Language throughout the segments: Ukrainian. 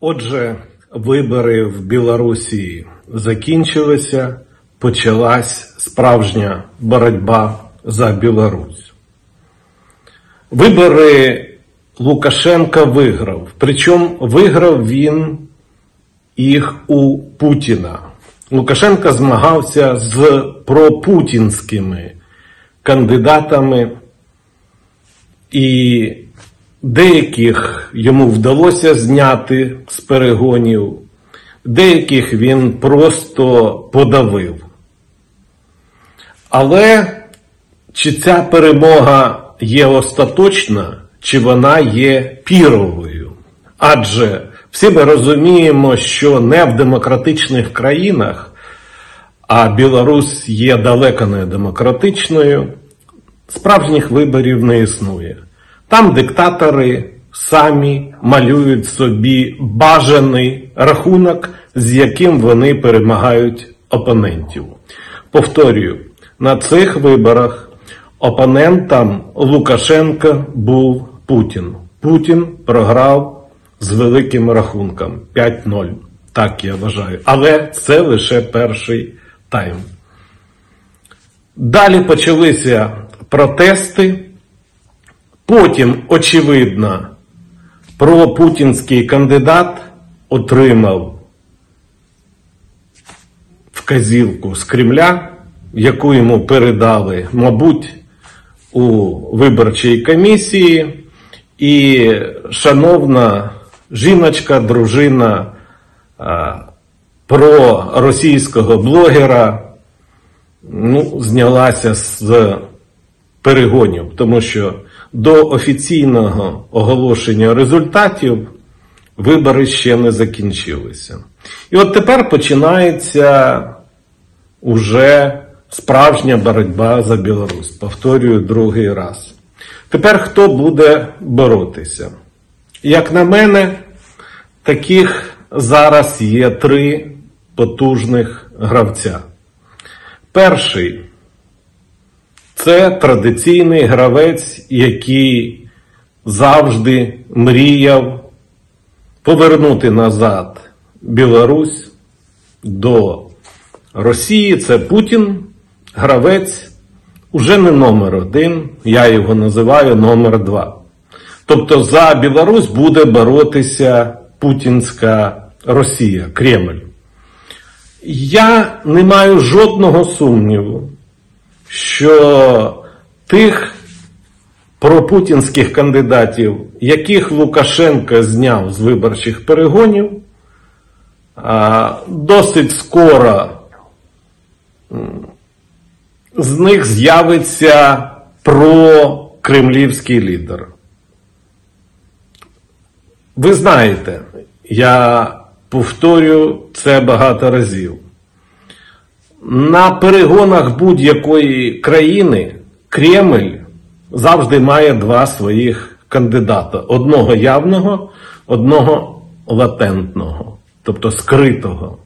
Отже, вибори в Білорусі закінчилися, почалась справжня боротьба за Білорусь. Вибори Лукашенка виграв. Причому виграв він їх у Путіна. Лукашенко змагався з пропутінськими кандидатами, і деяких йому вдалося зняти з перегонів, деяких він просто подавив. Але чи ця перемога є остаточна, чи вона є піровою? Адже всі ми розуміємо, що не в демократичних країнах, а Білорусь є далеко не демократичною, справжніх виборів не існує. Там диктатори самі малюють собі бажаний рахунок, з яким вони перемагають опонентів. Повторюю, на цих виборах опонентом Лукашенка був Путін. Путін програв з великим рахунком 5-0. Так я вважаю. Але це лише перший тайм. Далі почалися протести. Потім, очевидно, пропутінський кандидат отримав вказівку з Кремля, яку йому передали, мабуть, у виборчій комісії, і шановна жіночка, дружина а, про російського блогера ну, знялася з перегонів, тому що до офіційного оголошення результатів вибори ще не закінчилися. І от тепер починається уже справжня боротьба за Білорусь. Повторюю другий раз. Тепер хто буде боротися? Як на мене, таких зараз є три потужних гравця. Перший це традиційний гравець, який завжди мріяв повернути назад Білорусь до Росії. Це Путін, гравець уже не номер один, я його називаю номер два. Тобто за Білорусь буде боротися Путінська Росія, Кремль. Я не маю жодного сумніву, що тих пропутінських кандидатів, яких Лукашенко зняв з виборчих перегонів, досить скоро з них з'явиться прокремлівський лідер. Ви знаєте, я повторю це багато разів. На перегонах будь-якої країни Кремль завжди має два своїх кандидата: одного явного, одного латентного, тобто скритого.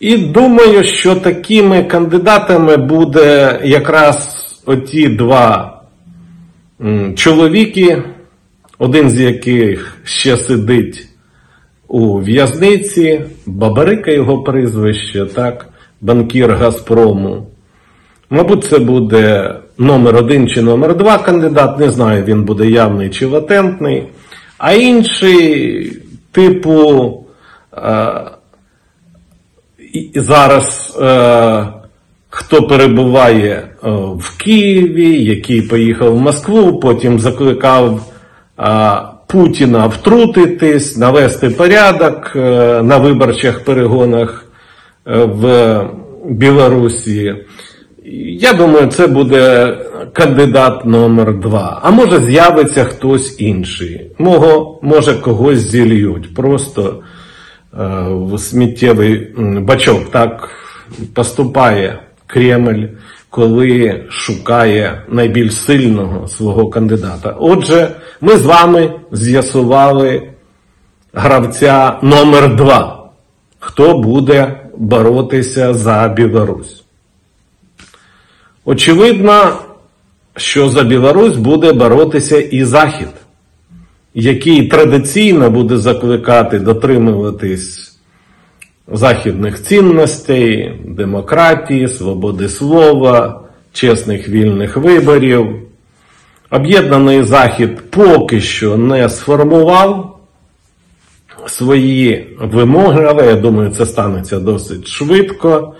І думаю, що такими кандидатами буде якраз оті два чоловіки, один з яких ще сидить у в'язниці, Бабарика його прізвище, так, банкір Газпрому. Мабуть, це буде номер один чи номер два кандидат, не знаю, він буде явний чи латентний. А інший, типу, е, зараз е, хто перебуває е, в Києві, який поїхав в Москву, потім закликав е, Путіна втрутитись, навести порядок е, на виборчих перегонах е, в Білорусі. Я думаю, це буде кандидат номер два. А може з'явиться хтось інший. Мого, може когось зільють. Просто е, в сміттєвий бачок так поступає Кремль, коли шукає найбільш сильного свого кандидата. Отже, ми з вами з'ясували гравця номер два. Хто буде боротися за Білорусь? Очевидно, що за Білорусь буде боротися і Захід. який традиційно буде закликати дотримуватись західних цінностей, демократії, свободи слова, чесних вільних виборів. Об'єднаний Захід поки що не сформував свої вимоги, але я думаю, це станеться досить швидко.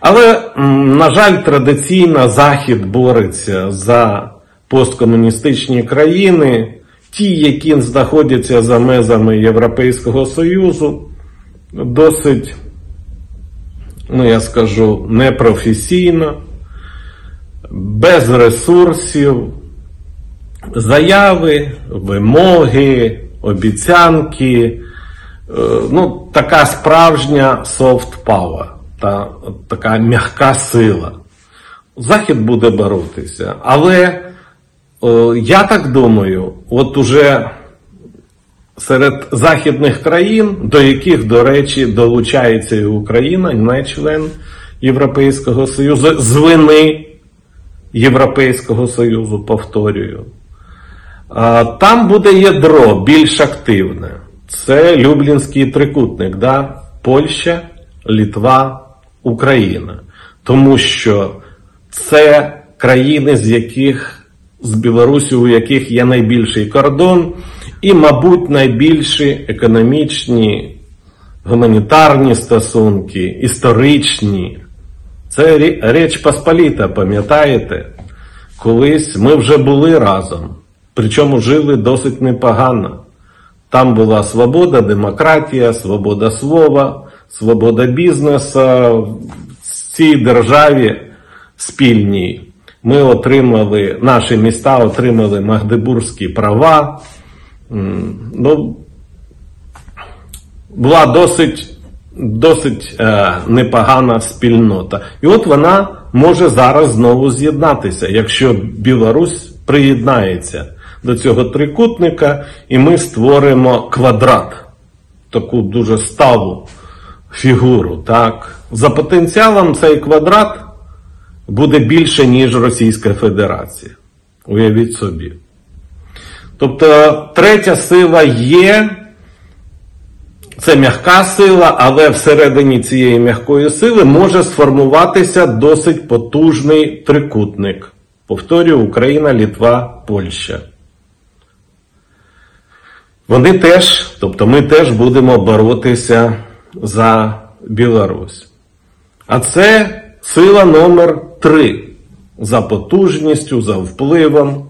Але, на жаль, традиційно Захід бореться за посткомуністичні країни, ті, які знаходяться за межами Європейського Союзу, досить, ну я скажу, непрофесійно, без ресурсів, заяви, вимоги, обіцянки, ну, така справжня soft power, та, така м'яка сила. Захід буде боротися. Але о, я так думаю, от уже серед західних країн, до яких, до речі, долучається і Україна, не член Європейського Союзу, з вини Європейського Союзу, повторюю. Там буде ядро більш активне. Це Люблінський трикутник, да? Польща, Літва, Україна. Тому що це країни, з яких з Білорусі, у яких є найбільший кордон, і, мабуть, найбільші економічні, гуманітарні стосунки, історичні. Це Річ Посполіта, пам'ятаєте? Колись ми вже були разом, причому жили досить непогано. Там була свобода, демократія, свобода слова, свобода бізнесу. В цій державі спільній ми отримали, наші міста отримали магдебурзькі права. Ну, була досить, досить е, непогана спільнота. І от вона може зараз знову з'єднатися, якщо Білорусь приєднається до цього трикутника, і ми створимо квадрат, таку дуже сталу фігуру. Так? За потенціалом цей квадрат буде більше, ніж Російська Федерація. Уявіть собі. Тобто третя сила є, це м'яка сила, але всередині цієї м'якої сили може сформуватися досить потужний трикутник. Повторюю, Україна, Літва, Польща. Вони теж, тобто ми теж будемо боротися за Білорусь. А це сила номер три за потужністю, за впливом.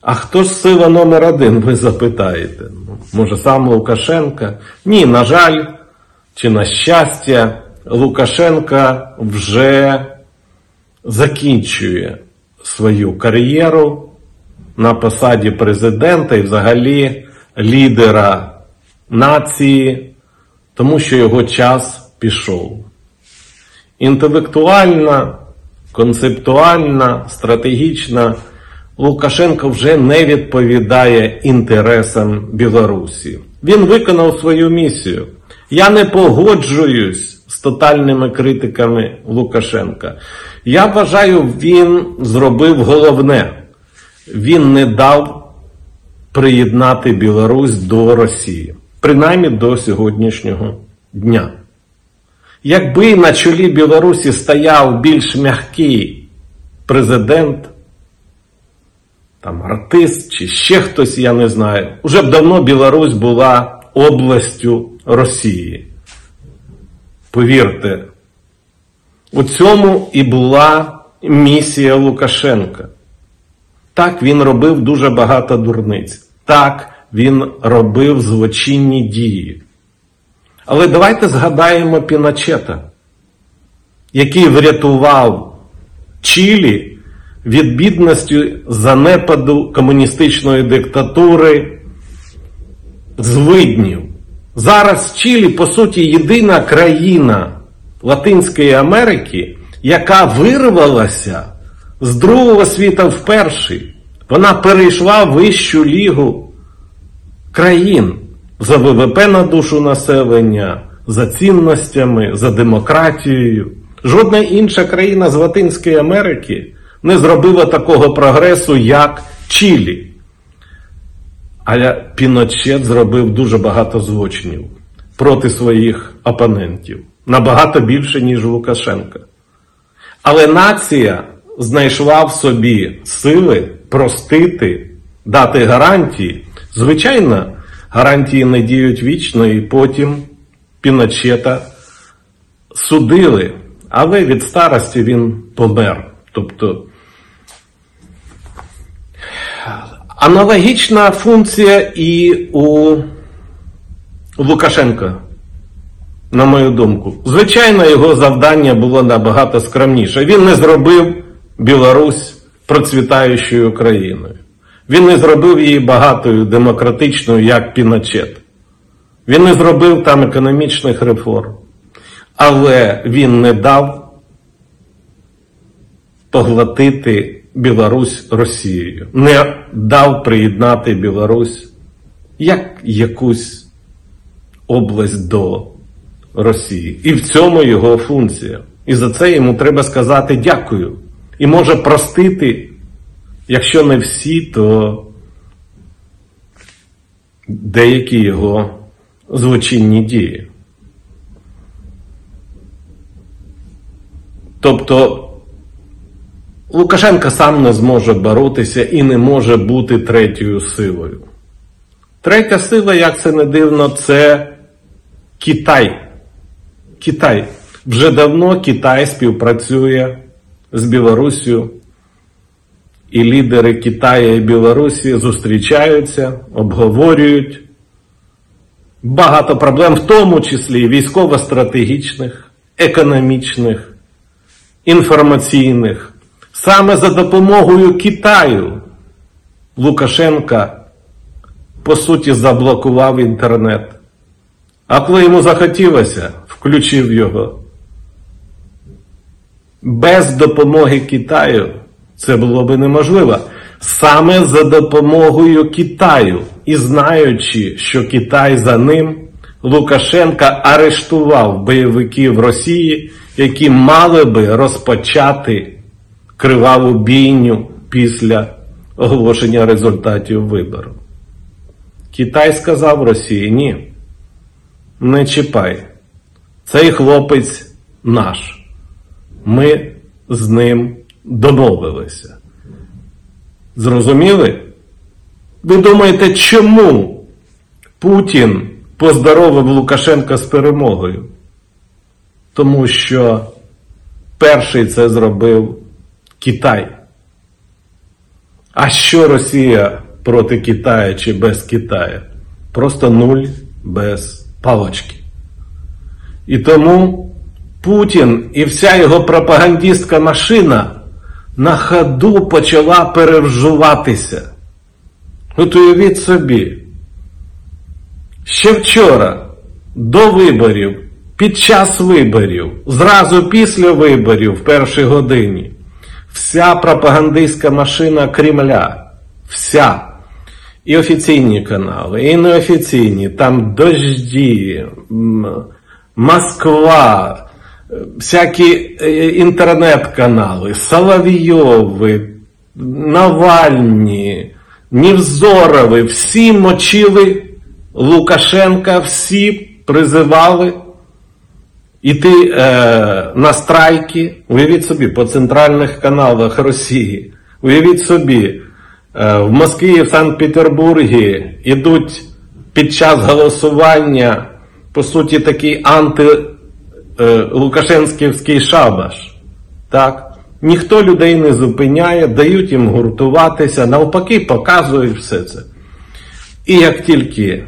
А хто ж сила номер один, ви запитаєте? Може сам Лукашенка? Ні, на жаль, чи на щастя, Лукашенка вже закінчує свою кар'єру на посаді президента і взагалі лідера нації, тому що його час пішов. Інтелектуальна, концептуальна, стратегічна Лукашенко вже не відповідає інтересам Білорусі. Він виконав свою місію. Я не погоджуюсь з тотальними критиками Лукашенка. Я вважаю, він зробив головне. Він не дав приєднати Білорусь до Росії, принаймні до сьогоднішнього дня. Якби на чолі Білорусі стояв більш м'який президент, там артист чи ще хтось, я не знаю, уже б давно Білорусь була областю Росії. Повірте, у цьому і була місія Лукашенка. Так він робив дуже багато дурниць. Так він робив злочинні дії. Але давайте згадаємо Піночета, який врятував Чилі від бідності занепаду комуністичної диктатури злиднів. Зараз Чилі, по суті, єдина країна Латинської Америки, яка вирвалася з Другого світу в перший. Вона перейшла вищу лігу країн за ВВП на душу населення, за цінностями, за демократією. Жодна інша країна з Латинської Америки не зробила такого прогресу, як Чилі. А Піночет зробив дуже багато злочинів проти своїх опонентів. Набагато більше, ніж Лукашенка. Але нація знайшла в собі сили простити, дати гарантії. Звичайно, гарантії не діють вічно, і потім Піночета судили, але від старості він помер. Тобто аналогічна функція і у Лукашенка, на мою думку. Звичайно, його завдання було набагато скромніше. Він не зробив Білорусь процвітаючою країною. Він не зробив її багатою демократичною, як Піночет. Він не зробив там економічних реформ. Але він не дав поглотити Білорусь Росією, не дав приєднати Білорусь як якусь область до Росії. І в цьому його функція. І за це йому треба сказати дякую. І може простити, якщо не всі, то деякі його злочинні дії. Тобто Лукашенко сам не зможе боротися і не може бути третьою силою. Третя сила, як це не дивно, це Китай. Китай. Вже давно Китай співпрацює з Білоруссю, і лідери Китаю і Білорусі зустрічаються, обговорюють багато проблем, в тому числі військово-стратегічних, економічних, інформаційних. Саме за допомогою Китаю Лукашенка, по суті, заблокував інтернет. А коли йому захотілося, включив його. Без допомоги Китаю це було би неможливо. Саме за допомогою Китаю і знаючи, що Китай за ним, Лукашенка арештував бойовиків Росії, які мали би розпочати криваву бійню після оголошення результатів вибору. Китай сказав Росії ні. Не чіпай. Цей хлопець наш. Ми з ним домовилися. Зрозуміли? Ви думаєте, чому Путін поздоровив Лукашенка з перемогою? Тому що перший це зробив Китай. А що Росія проти Китаю чи без Китаю? Просто нуль без палочки. І тому Путін і вся його пропагандистська машина на ходу почала перевжуватися. От уявіть собі, ще вчора до виборів, під час виборів, зразу після виборів в першій годині, вся пропагандистська машина Кремля, вся. І офіційні канали, і неофіційні, там дожді, Москва, всякі е, інтернет-канали, Соловйови, Навальні, Невзорови, всі мочили Лукашенка, всі призивали іти е, на страйки. Уявіть собі, по центральних каналах Росії. Уявіть собі, е, в Москві і в Санкт-Петербургі ідуть під час голосування, по суті, такий анти е, Лукашенківський шабаш. Так? Ніхто людей не зупиняє, дають їм гуртуватися, навпаки, показують все це. І як тільки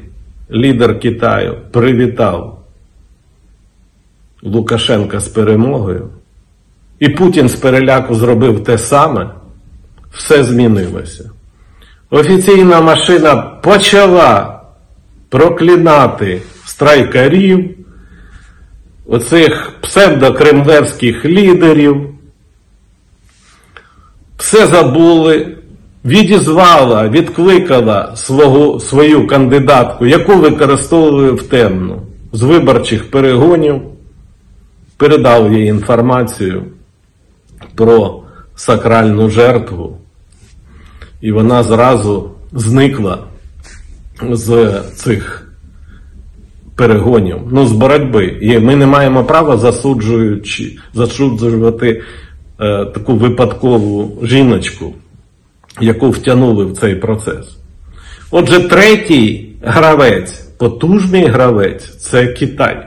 лідер Китаю привітав Лукашенка з перемогою, і Путін з переляку зробив те саме, все змінилося. Офіційна машина почала проклинати страйкарів, оцих псевдокремлевських лідерів. Все забули, відізвала, відкликала свого, свою кандидатку, яку використовували в темну з виборчих перегонів, передав їй інформацію про сакральну жертву, і вона зразу зникла з цих перегонів, ну, з боротьби. І ми не маємо права засуджуючи, засуджувати е, таку випадкову жіночку, яку втягнули в цей процес. Отже, третій гравець, потужний гравець це Китай,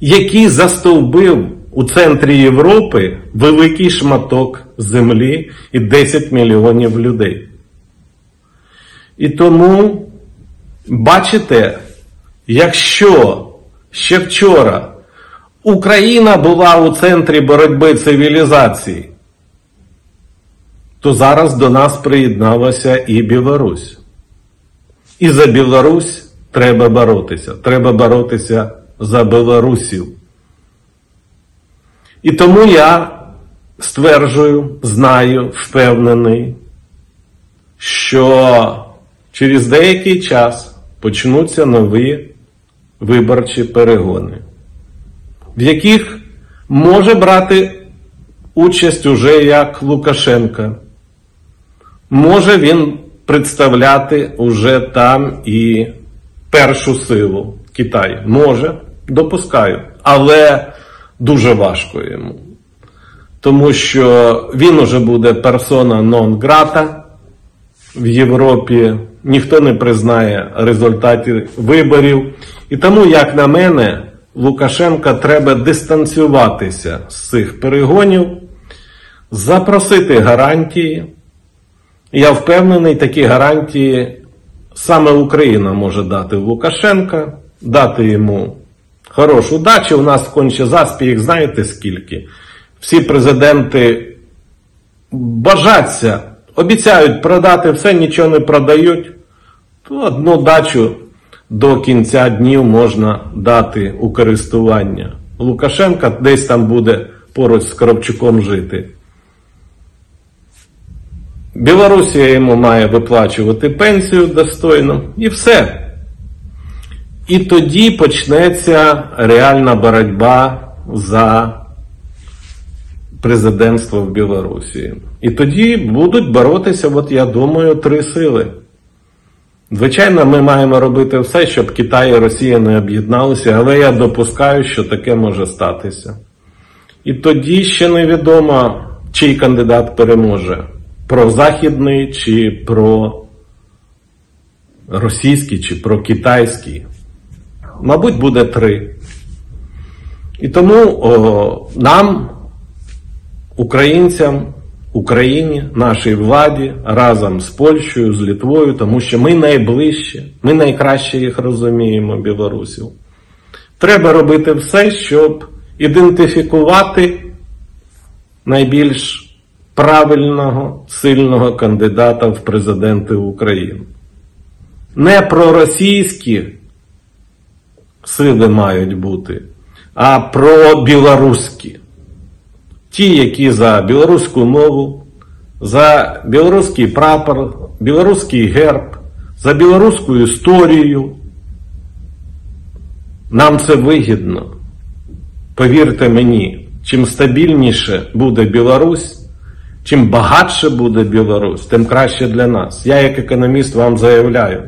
який застовбив у центрі Європи великий шматок землі і 10 мільйонів людей. І тому, бачите, якщо ще вчора Україна була у центрі боротьби цивілізації, то зараз до нас приєдналася і Білорусь. І за Білорусь треба боротися. Треба боротися за білорусів. І тому я стверджую, знаю, впевнений, що через деякий час почнуться нові виборчі перегони, в яких може брати участь уже як Лукашенка. Може він представляти уже там і першу силу Китай. Може, допускаю, але дуже важко йому. Тому що він уже буде персона нон грата в Європі, ніхто не признає результатів виборів. І тому, як на мене, Лукашенка треба дистанціюватися з цих перегонів, запросити гарантії. Я впевнений, такі гарантії саме Україна може дати Лукашенка, дати йому хорошу дачу. У нас конче заспіх, знаєте скільки. Всі президенти бажаться, обіцяють продати все, нічого не продають. То одну дачу до кінця днів можна дати у користування. Лукашенка десь там буде поруч з Коробчуком жити. Білорусія йому має виплачувати пенсію достойно і все. І тоді почнеться реальна боротьба за президентство в Білорусі. І тоді будуть боротися, от я думаю, три сили. Звичайно, ми маємо робити все, щоб Китай і Росія не об'єдналися, але я допускаю, що таке може статися. І тоді ще невідомо, чий кандидат переможе про західний, чи про російський, чи про китайський. Мабуть, буде три. І тому о, нам, українцям, Україні, нашій владі разом з Польщею, з Літвою, тому що ми найближчі, ми найкраще їх розуміємо, білорусів. Треба робити все, щоб ідентифікувати найбільш правильного, сильного кандидата в президенти України. Не проросійські сили мають бути, а про білоруські. Ті, які за білоруську мову, за білоруський прапор, білоруський герб, за білоруську історію. Нам це вигідно. Повірте мені, чим стабільніше буде Білорусь, чим багатше буде Білорусь, тим краще для нас. Я, як економіст, вам заявляю,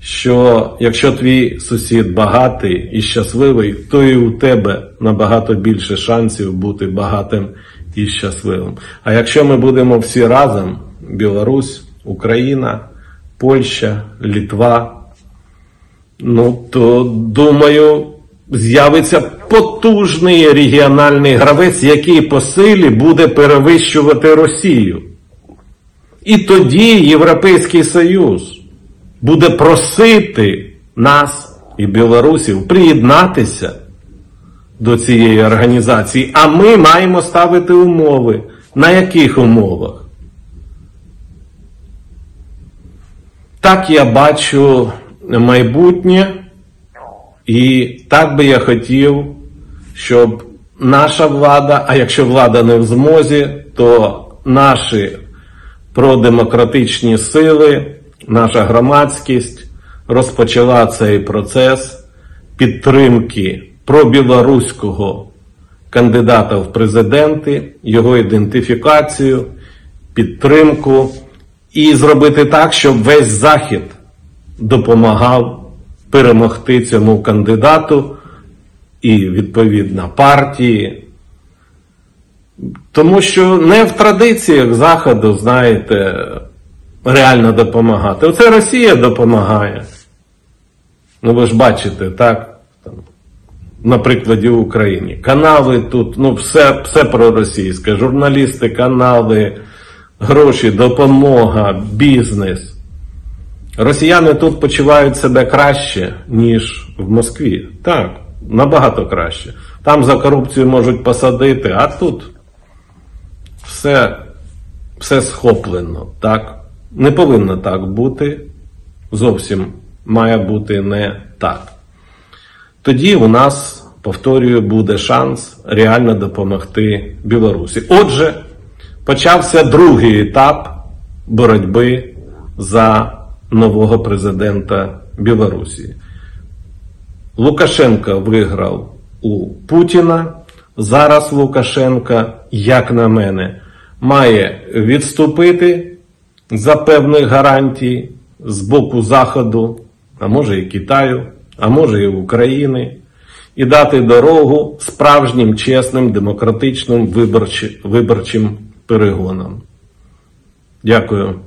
що якщо твій сусід багатий і щасливий, то і у тебе набагато більше шансів бути багатим і щасливим. А якщо ми будемо всі разом, Білорусь, Україна, Польща, Літва, ну то думаю з'явиться потужний регіональний гравець, який по силі буде перевищувати Росію. І тоді Європейський Союз буде просити нас і білорусів приєднатися до цієї організації, а ми маємо ставити умови. На яких умовах? Так я бачу майбутнє. І так би я хотів, щоб наша влада, а якщо влада не в змозі, то наші продемократичні сили, наша громадськість розпочала цей процес підтримки пробілоруського кандидата в президенти, його ідентифікацію, підтримку і зробити так, щоб весь Захід допомагав перемогти цьому кандидату і відповідно партії. Тому що не в традиціях Заходу, знаєте, реально допомагати. Оце Росія допомагає. Ну ви ж бачите, так? На прикладі України. Канали тут, ну, все, все проросійське. Журналісти, канали, гроші, допомога, бізнес. Росіяни тут почувають себе краще, ніж в Москві. Так, набагато краще. Там за корупцію можуть посадити, а тут все, все схоплено. Так? Не повинно так бути. Зовсім має бути не так. Тоді у нас, повторюю, буде шанс реально допомогти Білорусі. Отже, почався другий етап боротьби за нового президента Білорусі. Лукашенко виграв у Путіна. Зараз Лукашенко, як на мене, має відступити за певної гарантії з боку Заходу, а може і Китаю, а може і України, і дати дорогу справжнім чесним демократичним виборчим, перегонам. Дякую.